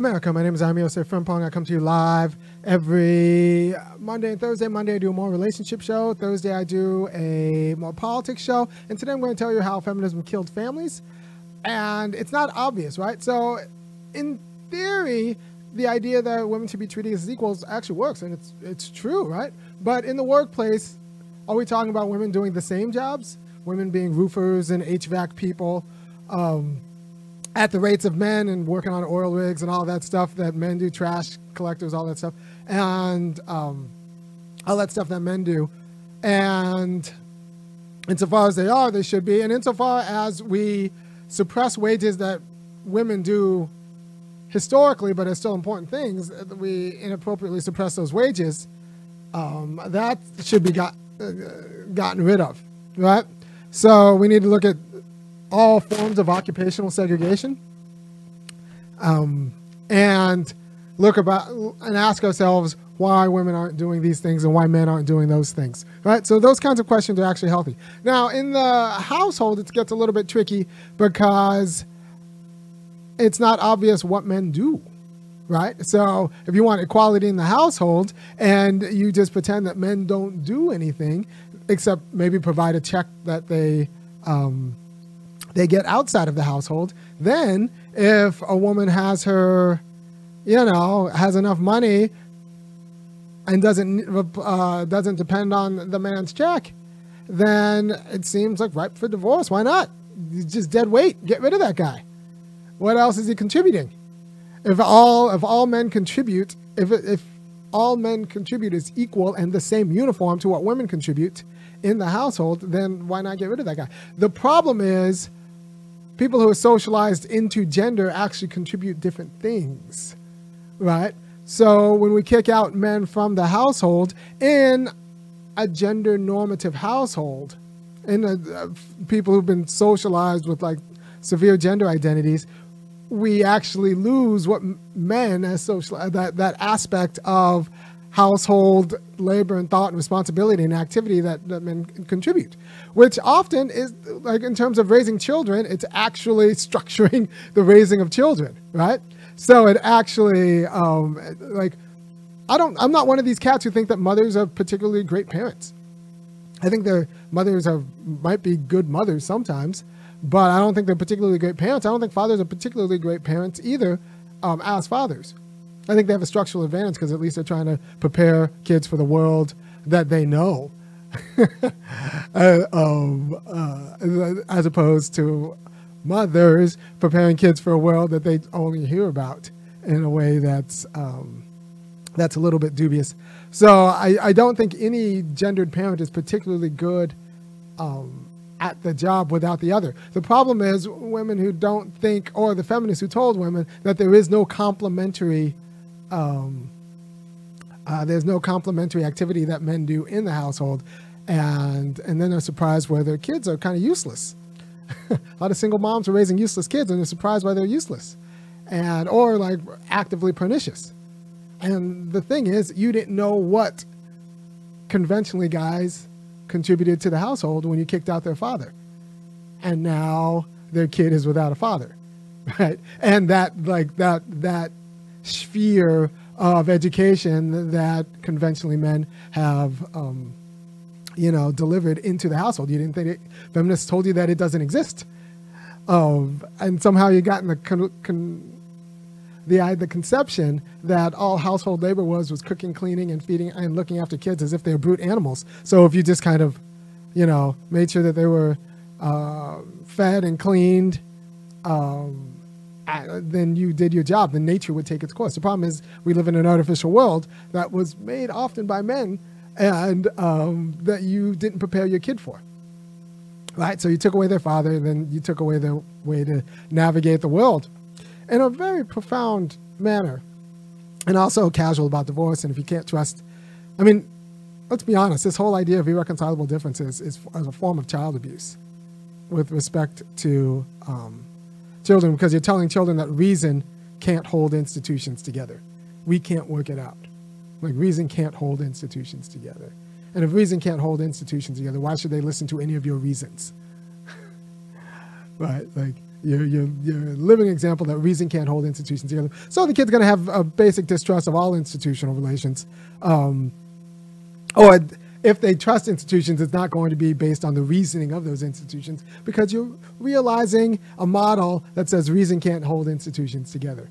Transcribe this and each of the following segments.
America. My name is Ami Yosef Frimpong. I come to you live every Monday and Thursday. Monday I do a more relationship show. Thursday I do a more politics show. And today I'm going to tell you how feminism killed families. And it's not obvious, right? So, in theory, the idea that women should be treated as equals actually works, and it's it's true, right? But in the workplace, are we talking about women doing the same jobs? Women being roofers and HVAC people? Um, at the rates of men and working on oil rigs and all that stuff that men do, trash collectors, all that stuff, and um, all that stuff that men do. And insofar as they are, they should be. And insofar as we suppress wages that women do historically, but are still important things, we inappropriately suppress those wages. Um, that should be got, uh, gotten rid of, right? So we need to look at all forms of occupational segregation. Um, and look about and ask ourselves why women aren't doing these things and why men aren't doing those things right? So those kinds of questions are actually healthy. Now in the household it gets a little bit tricky because it's not obvious what men do right? So if you want equality in the household and you just pretend that men don't do anything except maybe provide a check that they um, they get outside of the household. Then, if a woman has her, you know, has enough money and doesn't uh, doesn't depend on the man's check, then it seems like ripe for divorce. Why not? Just dead weight. Get rid of that guy. What else is he contributing? If all if all men contribute, if if all men contribute is equal and the same uniform to what women contribute in the household, then why not get rid of that guy? The problem is people who are socialized into gender actually contribute different things, right? So when we kick out men from the household in a gender normative household, in a, uh, people who've been socialized with like severe gender identities, we actually lose what men as social that that aspect of household labor and thought and responsibility and activity that, that men contribute, which often is like in terms of raising children, it's actually structuring the raising of children, right? So it actually, um, like, I don't, I'm not one of these cats who think that mothers are particularly great parents. I think their mothers are, might be good mothers sometimes, but I don't think they're particularly great parents. I don't think fathers are particularly great parents either um, as fathers. I think they have a structural advantage because at least they're trying to prepare kids for the world that they know, uh, um, uh, as opposed to mothers preparing kids for a world that they only hear about in a way that's um, that's a little bit dubious. So I, I don't think any gendered parent is particularly good um, at the job without the other. The problem is women who don't think, or the feminists who told women that there is no complementary um, uh, there's no complementary activity that men do in the household, and and then they're surprised where their kids are kind of useless. a lot of single moms are raising useless kids, and they're surprised why they're useless, and or like actively pernicious. And the thing is, you didn't know what conventionally guys contributed to the household when you kicked out their father, and now their kid is without a father, right? And that like that that sphere of education that conventionally men have, um, you know, delivered into the household. You didn't think it, feminists told you that it doesn't exist. Um, and somehow you got in the con, con, the the conception that all household labor was was cooking, cleaning, and feeding and looking after kids as if they were brute animals. So if you just kind of, you know, made sure that they were uh, fed and cleaned, um, then you did your job. Then nature would take its course. The problem is we live in an artificial world that was made often by men and um, that you didn't prepare your kid for. Right? So you took away their father, then you took away their way to navigate the world in a very profound manner. And also casual about divorce. And if you can't trust, I mean, let's be honest, this whole idea of irreconcilable differences is, is a form of child abuse with respect to um, children because you're telling children that reason can't hold institutions together. We can't work it out. Like reason can't hold institutions together. And if reason can't hold institutions together, why should they listen to any of your reasons? right? Like you're, you're, you're a living example that reason can't hold institutions together. So the kid's going to have a basic distrust of all institutional relations. Um, or if they trust institutions, it's not going to be based on the reasoning of those institutions because you're realizing a model that says reason can't hold institutions together.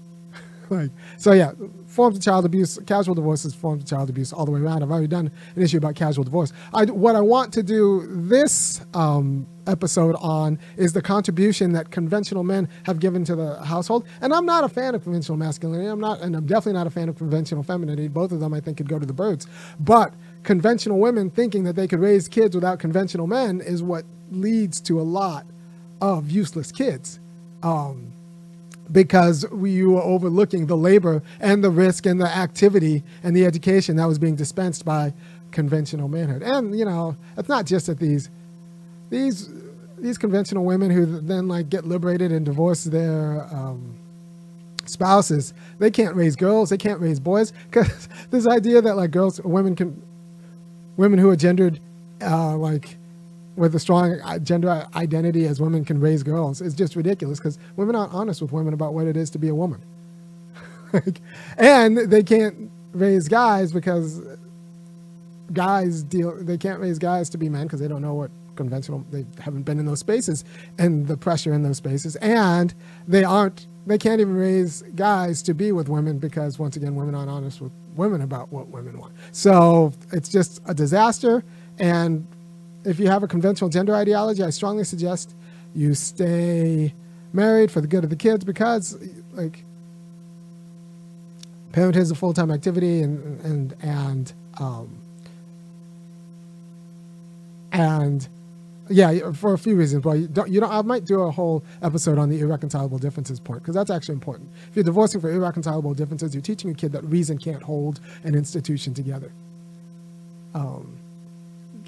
like, so yeah, forms of child abuse, casual divorce is forms of child abuse all the way around. I've already done an issue about casual divorce. I, what I want to do this um, episode on is the contribution that conventional men have given to the household. And I'm not a fan of conventional masculinity. I'm not, and I'm definitely not a fan of conventional femininity. Both of them I think could go to the birds. But conventional women thinking that they could raise kids without conventional men is what leads to a lot of useless kids. Um, because we you were overlooking the labor and the risk and the activity and the education that was being dispensed by conventional manhood. And you know, it's not just that these these these conventional women who then like get liberated and divorce their um, spouses, they can't raise girls, they can't raise boys because this idea that like girls, women can, women who are gendered, uh, like with a strong gender identity as women can raise girls is just ridiculous because women aren't honest with women about what it is to be a woman. and they can't raise guys because guys deal they can't raise guys to be men because they don't know what conventional they haven't been in those spaces and the pressure in those spaces and they aren't they can't even raise guys to be with women because once again women aren't honest with women about what women want. So it's just a disaster and if you have a conventional gender ideology i strongly suggest you stay married for the good of the kids because like parenthood is a full-time activity and and and um, and yeah, for a few reasons. But you don't, you don't, I might do a whole episode on the irreconcilable differences point because that's actually important. If you're divorcing for irreconcilable differences, you're teaching a kid that reason can't hold an institution together. Um,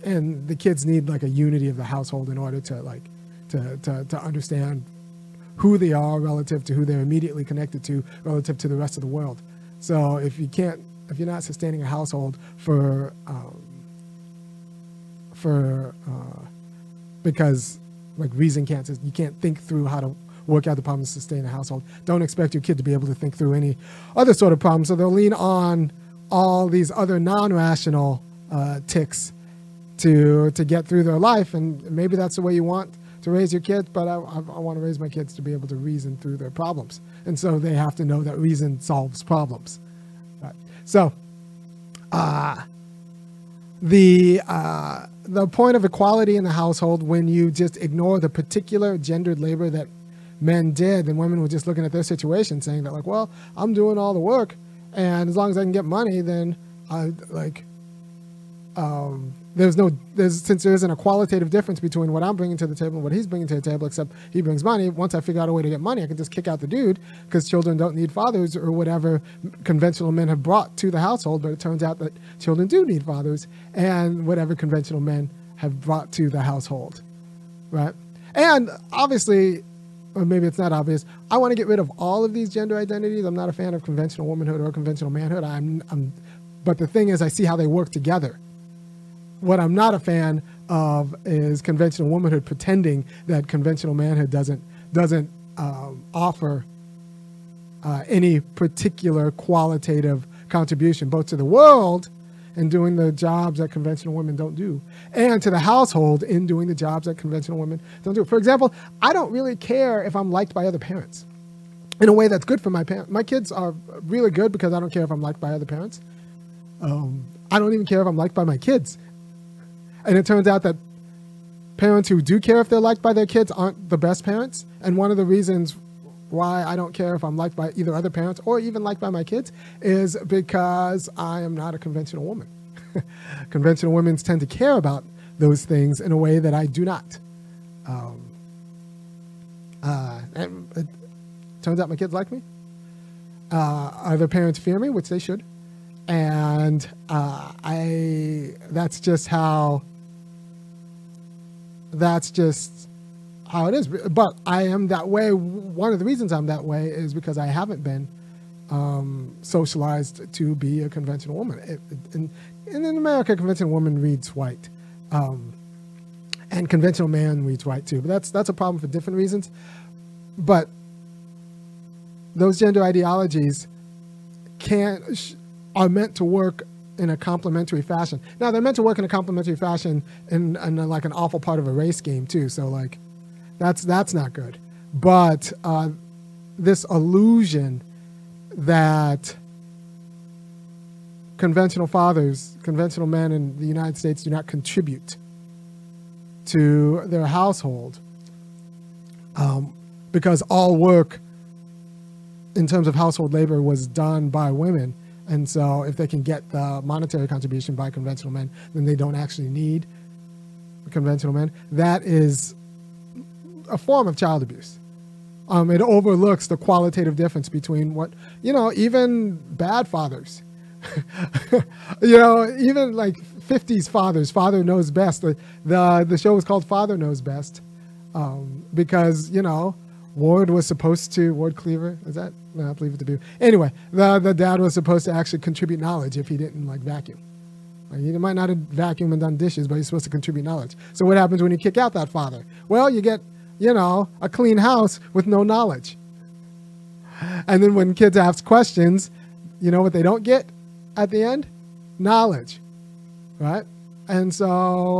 and the kids need like a unity of the household in order to like to, to, to understand who they are relative to who they're immediately connected to relative to the rest of the world. So if you can't, if you're not sustaining a household for um, for uh, because like reason can't you can't think through how to work out the problems to sustain a household. Don't expect your kid to be able to think through any other sort of problem. So they'll lean on all these other non-rational uh, ticks to to get through their life, and maybe that's the way you want to raise your kids. But I, I, I want to raise my kids to be able to reason through their problems, and so they have to know that reason solves problems. Right. So, uh, the uh, the point of equality in the household when you just ignore the particular gendered labor that men did and women were just looking at their situation saying that like well i'm doing all the work and as long as i can get money then i like um, there's no there's since there isn't a qualitative difference between what I'm bringing to the table and what he's bringing to the table, except he brings money. Once I figure out a way to get money, I can just kick out the dude because children don't need fathers or whatever conventional men have brought to the household. But it turns out that children do need fathers and whatever conventional men have brought to the household, right? And obviously, or maybe it's not obvious. I want to get rid of all of these gender identities. I'm not a fan of conventional womanhood or conventional manhood. I'm, I'm but the thing is, I see how they work together what I'm not a fan of is conventional womanhood pretending that conventional manhood doesn't doesn't um, offer uh, any particular qualitative contribution, both to the world in doing the jobs that conventional women don't do, and to the household in doing the jobs that conventional women don't do. For example, I don't really care if I'm liked by other parents in a way that's good for my parents. My kids are really good because I don't care if I'm liked by other parents. Um, I don't even care if I'm liked by my kids and it turns out that parents who do care if they're liked by their kids aren't the best parents. And one of the reasons why I don't care if I'm liked by either other parents or even liked by my kids is because I am not a conventional woman. conventional women tend to care about those things in a way that I do not. Um, uh, and it turns out my kids like me. Uh, other parents fear me, which they should. And uh, I that's just how that's just how it is. But I am that way. One of the reasons I'm that way is because I haven't been um, socialized to be a conventional woman. It, it, and, and, in America, conventional woman reads white. Um, and conventional man reads white too. But that's that's a problem for different reasons. But those gender ideologies can are meant to work in a complementary fashion. Now they're meant to work in a complementary fashion in, in like an awful part of a race game too. So like, that's that's not good. But uh, this illusion that conventional fathers, conventional men in the United States do not contribute to their household um, because all work in terms of household labor was done by women. And so if they can get the monetary contribution by conventional men, then they don't actually need conventional men. That is a form of child abuse. Um, it overlooks the qualitative difference between what, you know, even bad fathers, you know, even like 50s fathers, Father Knows Best. The, the, the show was called Father Knows Best um, because, you know, Ward was supposed to, Ward Cleaver, is that? No, I believe it to be. Anyway, the, the dad was supposed to actually contribute knowledge if he didn't like vacuum. Like, he might not have vacuumed and done dishes, but he's supposed to contribute knowledge. So what happens when you kick out that father? Well, you get you know, a clean house with no knowledge. And then when kids ask questions, you know what they don't get at the end? Knowledge, right? And so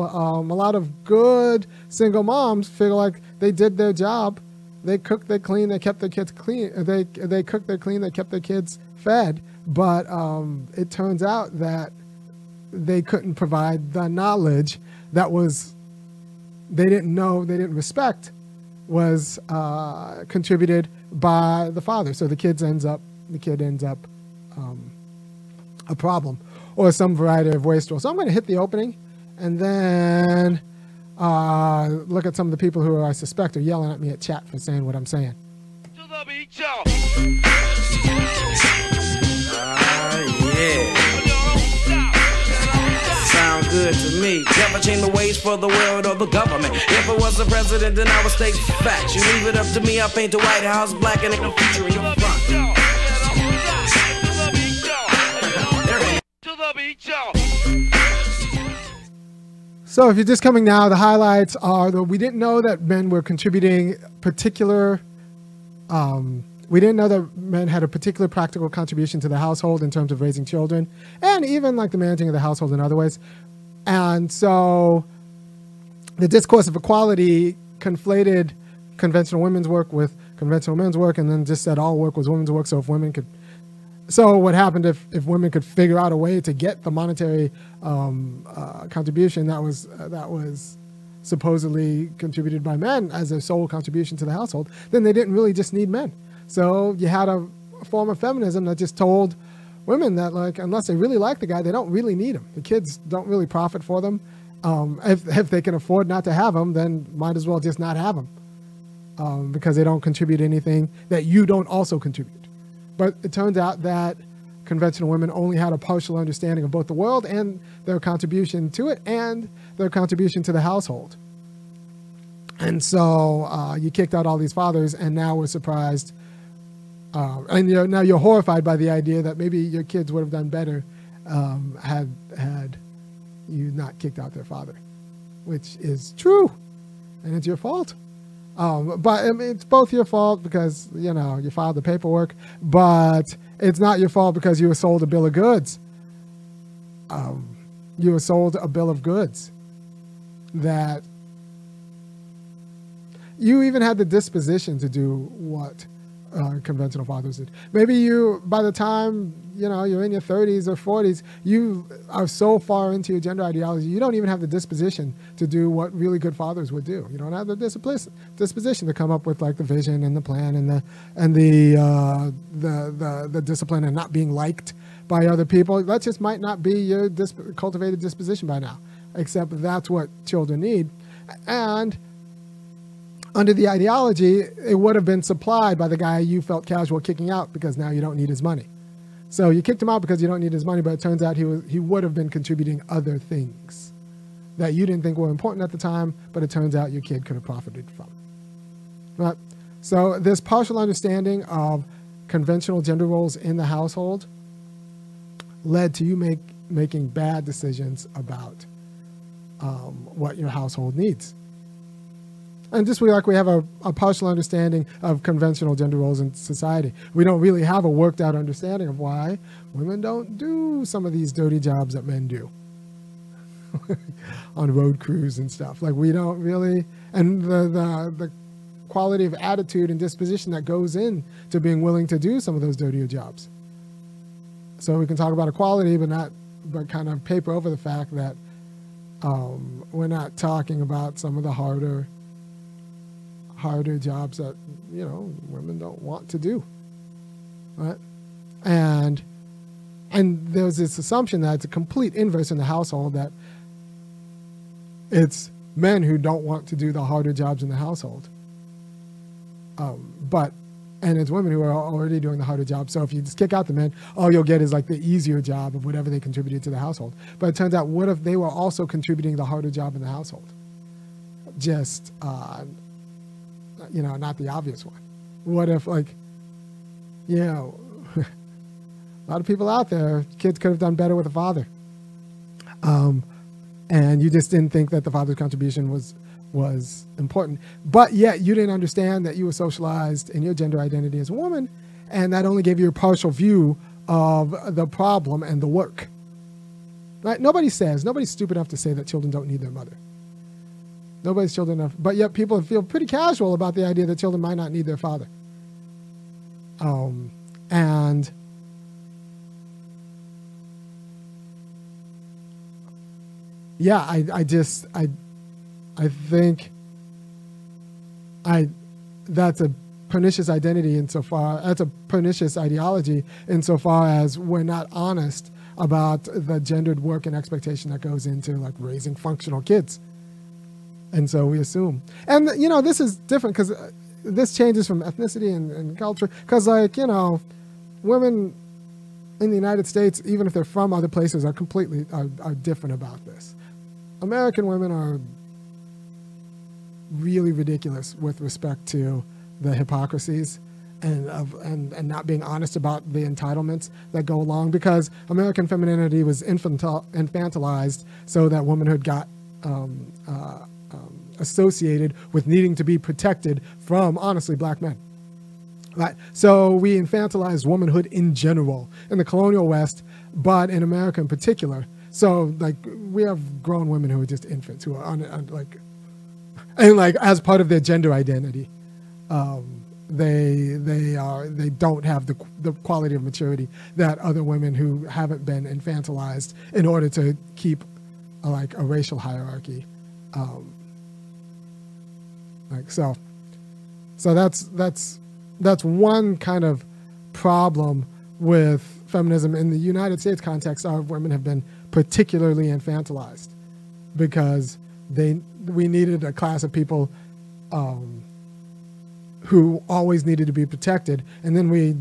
um, a lot of good single moms feel like they did their job. They cooked, they cleaned, they kept their kids clean. They they cooked, they cleaned, they kept their kids fed. But um, it turns out that they couldn't provide the knowledge that was they didn't know, they didn't respect was uh, contributed by the father. So the kids ends up the kid ends up um, a problem or some variety of wastrel. So I'm going to hit the opening and then uh, look at some of the people who I suspect are yelling at me at chat for saying what I'm saying. To me. Never change the ways for the world or the government. If was the president, then I would state facts. You leave it up to me, I paint the White House black and it can feature in your front. So, if you're just coming now, the highlights are that we didn't know that men were contributing particular um, we didn't know that men had a particular practical contribution to the household in terms of raising children and even like the managing of the household in other ways. And so the discourse of equality conflated conventional women's work with conventional men's work and then just said all work was women's work. So if women could, so what happened if, if women could figure out a way to get the monetary um, uh, contribution that was, uh, that was supposedly contributed by men as a sole contribution to the household, then they didn't really just need men. So you had a, form of feminism that just told women that like unless they really like the guy, they don't really need him. The kids don't really profit for them. Um, if if they can afford not to have them, then might as well just not have them um, because they don't contribute anything that you don't also contribute. But it turns out that conventional women only had a partial understanding of both the world and their contribution to it and their contribution to the household. And so uh, you kicked out all these fathers, and now we're surprised uh, and you're, now you're horrified by the idea that maybe your kids would have done better um, had had you not kicked out their father, which is true, and it's your fault. Um, but I mean, it's both your fault because you know you filed the paperwork, but it's not your fault because you were sold a bill of goods. Um, you were sold a bill of goods that you even had the disposition to do what uh, conventional fathers did. Maybe you, by the time you know you're in your 30s or 40s, you are so far into your gender ideology, you don't even have the disposition to do what really good fathers would do. You don't have the disposition to come up with like the vision and the plan and the and the uh, the, the the discipline and not being liked by other people. That just might not be your disp- cultivated disposition by now. Except that's what children need, and under the ideology, it would have been supplied by the guy you felt casual kicking out because now you don't need his money. So you kicked him out because you don't need his money, but it turns out he was he would have been contributing other things that you didn't think were important at the time, but it turns out your kid could have profited from. Right? So this partial understanding of conventional gender roles in the household led to you make making bad decisions about um, what your household needs And just we like we have a, a partial understanding of conventional gender roles in society. We don't really have a worked out understanding of why women don't do some of these dirty jobs that men do on road crews and stuff. Like we don't really, and the, the, the quality of attitude and disposition that goes in to being willing to do some of those dirtier jobs. So we can talk about equality, but not, but kind of paper over the fact that um, we're not talking about some of the harder, harder jobs that you know women don't want to do, right? And and there's this assumption that it's a complete inverse in the household that it's men who don't want to do the harder jobs in the household. Um, but and it's women who are already doing the harder job. So if you just kick out the men, all you'll get is like the easier job of whatever they contributed to the household. But it turns out, what if they were also contributing the harder job in the household? Just, uh, you know, not the obvious one. What if, like, you know, a lot of people out there, kids could have done better with a father. Um, and you just didn't think that the father's contribution was was important. But yet you didn't understand that you were socialized in your gender identity as a woman, and that only gave you a partial view of the problem and the work. Right? Nobody says, nobody's stupid enough to say that children don't need their mother. Nobody's children enough, but yet people feel pretty casual about the idea that children might not need their father. Um, and yeah, I, I just I I think I that's a pernicious identity insofar that's a pernicious ideology insofar as we're not honest about the gendered work and expectation that goes into like raising functional kids and so we assume. And you know this is different because uh, this changes from ethnicity and, and culture. Because like you know women in the united states even if they're from other places are completely are, are different about this. American women are really ridiculous with respect to the hypocrisies and of and, and not being honest about the entitlements that go along because American femininity was infantil, infantilized so that womanhood got um, uh, associated with needing to be protected from honestly black men. Right. So we infantilize womanhood in general in the colonial West, but in America in particular. So like we have grown women who are just infants who are on, on like and like as part of their gender identity, um, they they are they don't have the the quality of maturity that other women who haven't been infantilized in order to keep a, like a racial hierarchy, um, like so. So that's that's that's one kind of problem with feminism in the United States context. Our women have been particularly infantilized because they we needed a class of people um, who always needed to be protected, and then we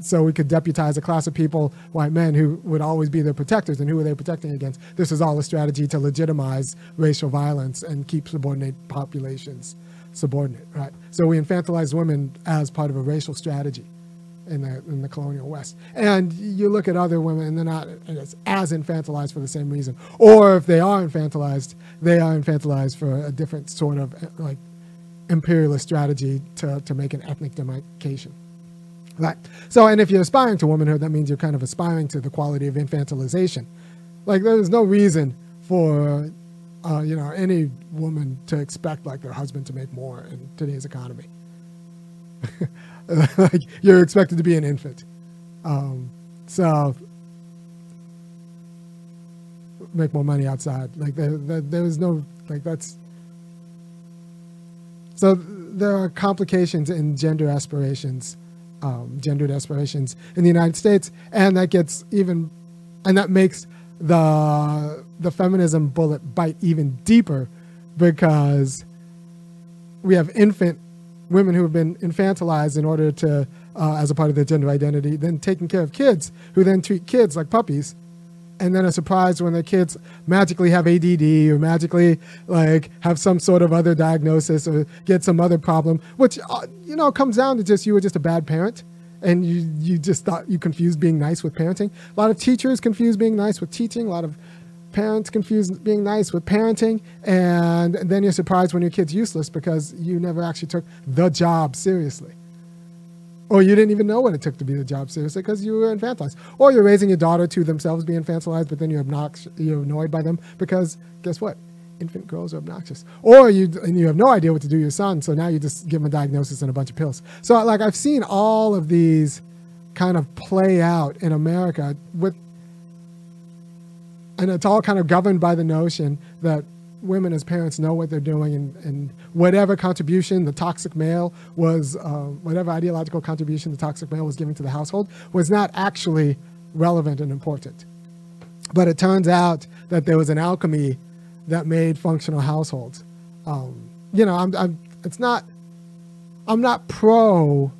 so we could deputize a class of people, white men, who would always be their protectors. And who were they protecting against? This is all a strategy to legitimize racial violence and keep subordinate populations subordinate, right? So we infantilized women as part of a racial strategy in the in the colonial West. And you look at other women, and they're not as infantilized for the same reason. Or if they are infantilized, they are infantilized for a different sort of like imperialist strategy to to make an ethnic demarcation. Right. So, and if you're aspiring to womanhood, that means you're kind of aspiring to the quality of infantilization. Like, there's no reason for, uh, you know, any woman to expect like their husband to make more in today's economy. like you're expected to be an infant. Um, so make more money outside. Like there, there, there was no like that's. So there are complications in gender aspirations, um, gendered aspirations in the United States, and that gets even, and that makes the the feminism bullet bite even deeper because we have infant women who have been infantilized in order to, uh, as a part of their gender identity, then taking care of kids who then treat kids like puppies, and then are surprised when their kids magically have ADD or magically like have some sort of other diagnosis or get some other problem, which uh, you know comes down to just you were just a bad parent. And you, you just thought you confused being nice with parenting. A lot of teachers confuse being nice with teaching. A lot of parents confuse being nice with parenting, and then you're surprised when your kid's useless because you never actually took the job seriously. Or you didn't even know what it took to be the job seriously because you were infantilized. Or you're raising your daughter to themselves being infantilized, but then you're obnoxious, you're annoyed by them because guess what? Infant girls are obnoxious. Or you and you have no idea what to do with your son, so now you just give him a diagnosis and a bunch of pills. So like I've seen all of these kind of play out in America with and it's all kind of governed by the notion that women as parents know what they're doing and, and whatever contribution the toxic male was uh, whatever ideological contribution the toxic male was giving to the household was not actually relevant and important. But it turns out that there was an alchemy that made functional households um, you know I'm, I'm it's not i'm not pro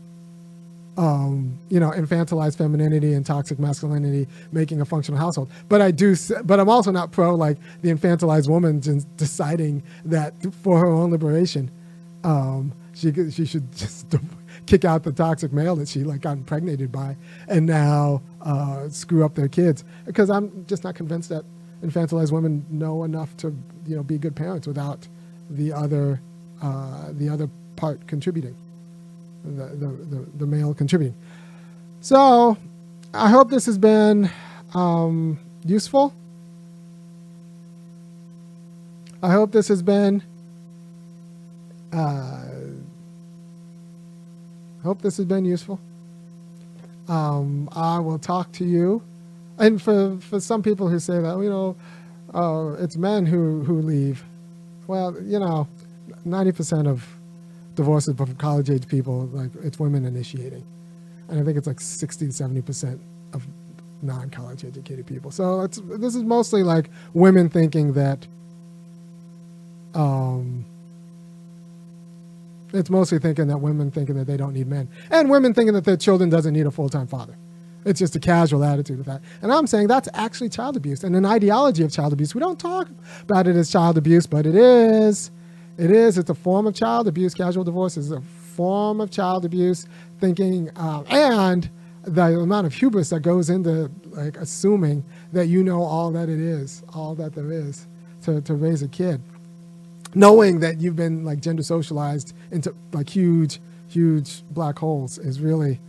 um, you know, infantilized femininity and toxic masculinity making a functional household. But I do, but I'm also not pro like the infantilized woman deciding that for her own liberation, um, she she should just kick out the toxic male that she like got impregnated by, and now uh, screw up their kids. Because I'm just not convinced that infantilized women know enough to you know be good parents without the other uh, the other part contributing the, the, the, male contributing. So I hope this has been um, useful. I hope this has been. Uh, hope this has been useful. Um, I will talk to you, and for for some people who say that you know, uh, it's men who who leave. Well, you know, ninety percent of divorces, but for college age people, like it's women initiating. And I think it's like 60 to 70% of non college educated people. So it's this is mostly like women thinking that um it's mostly thinking that women thinking that they don't need men. And women thinking that their children doesn't need a full time father. It's just a casual attitude of that. And I'm saying that's actually child abuse and an ideology of child abuse. We don't talk about it as child abuse, but it is. It is. It's a form of child abuse. Casual divorce is a form of child abuse. Thinking um, and the amount of hubris that goes into like assuming that you know all that it is, all that there is to, to raise a kid, knowing that you've been like gender socialized into like huge, huge black holes is really,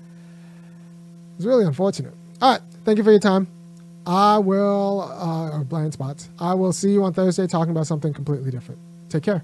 is really unfortunate. All right, thank you for your time. I will, uh, blind spots. I will see you on Thursday talking about something completely different. Take care.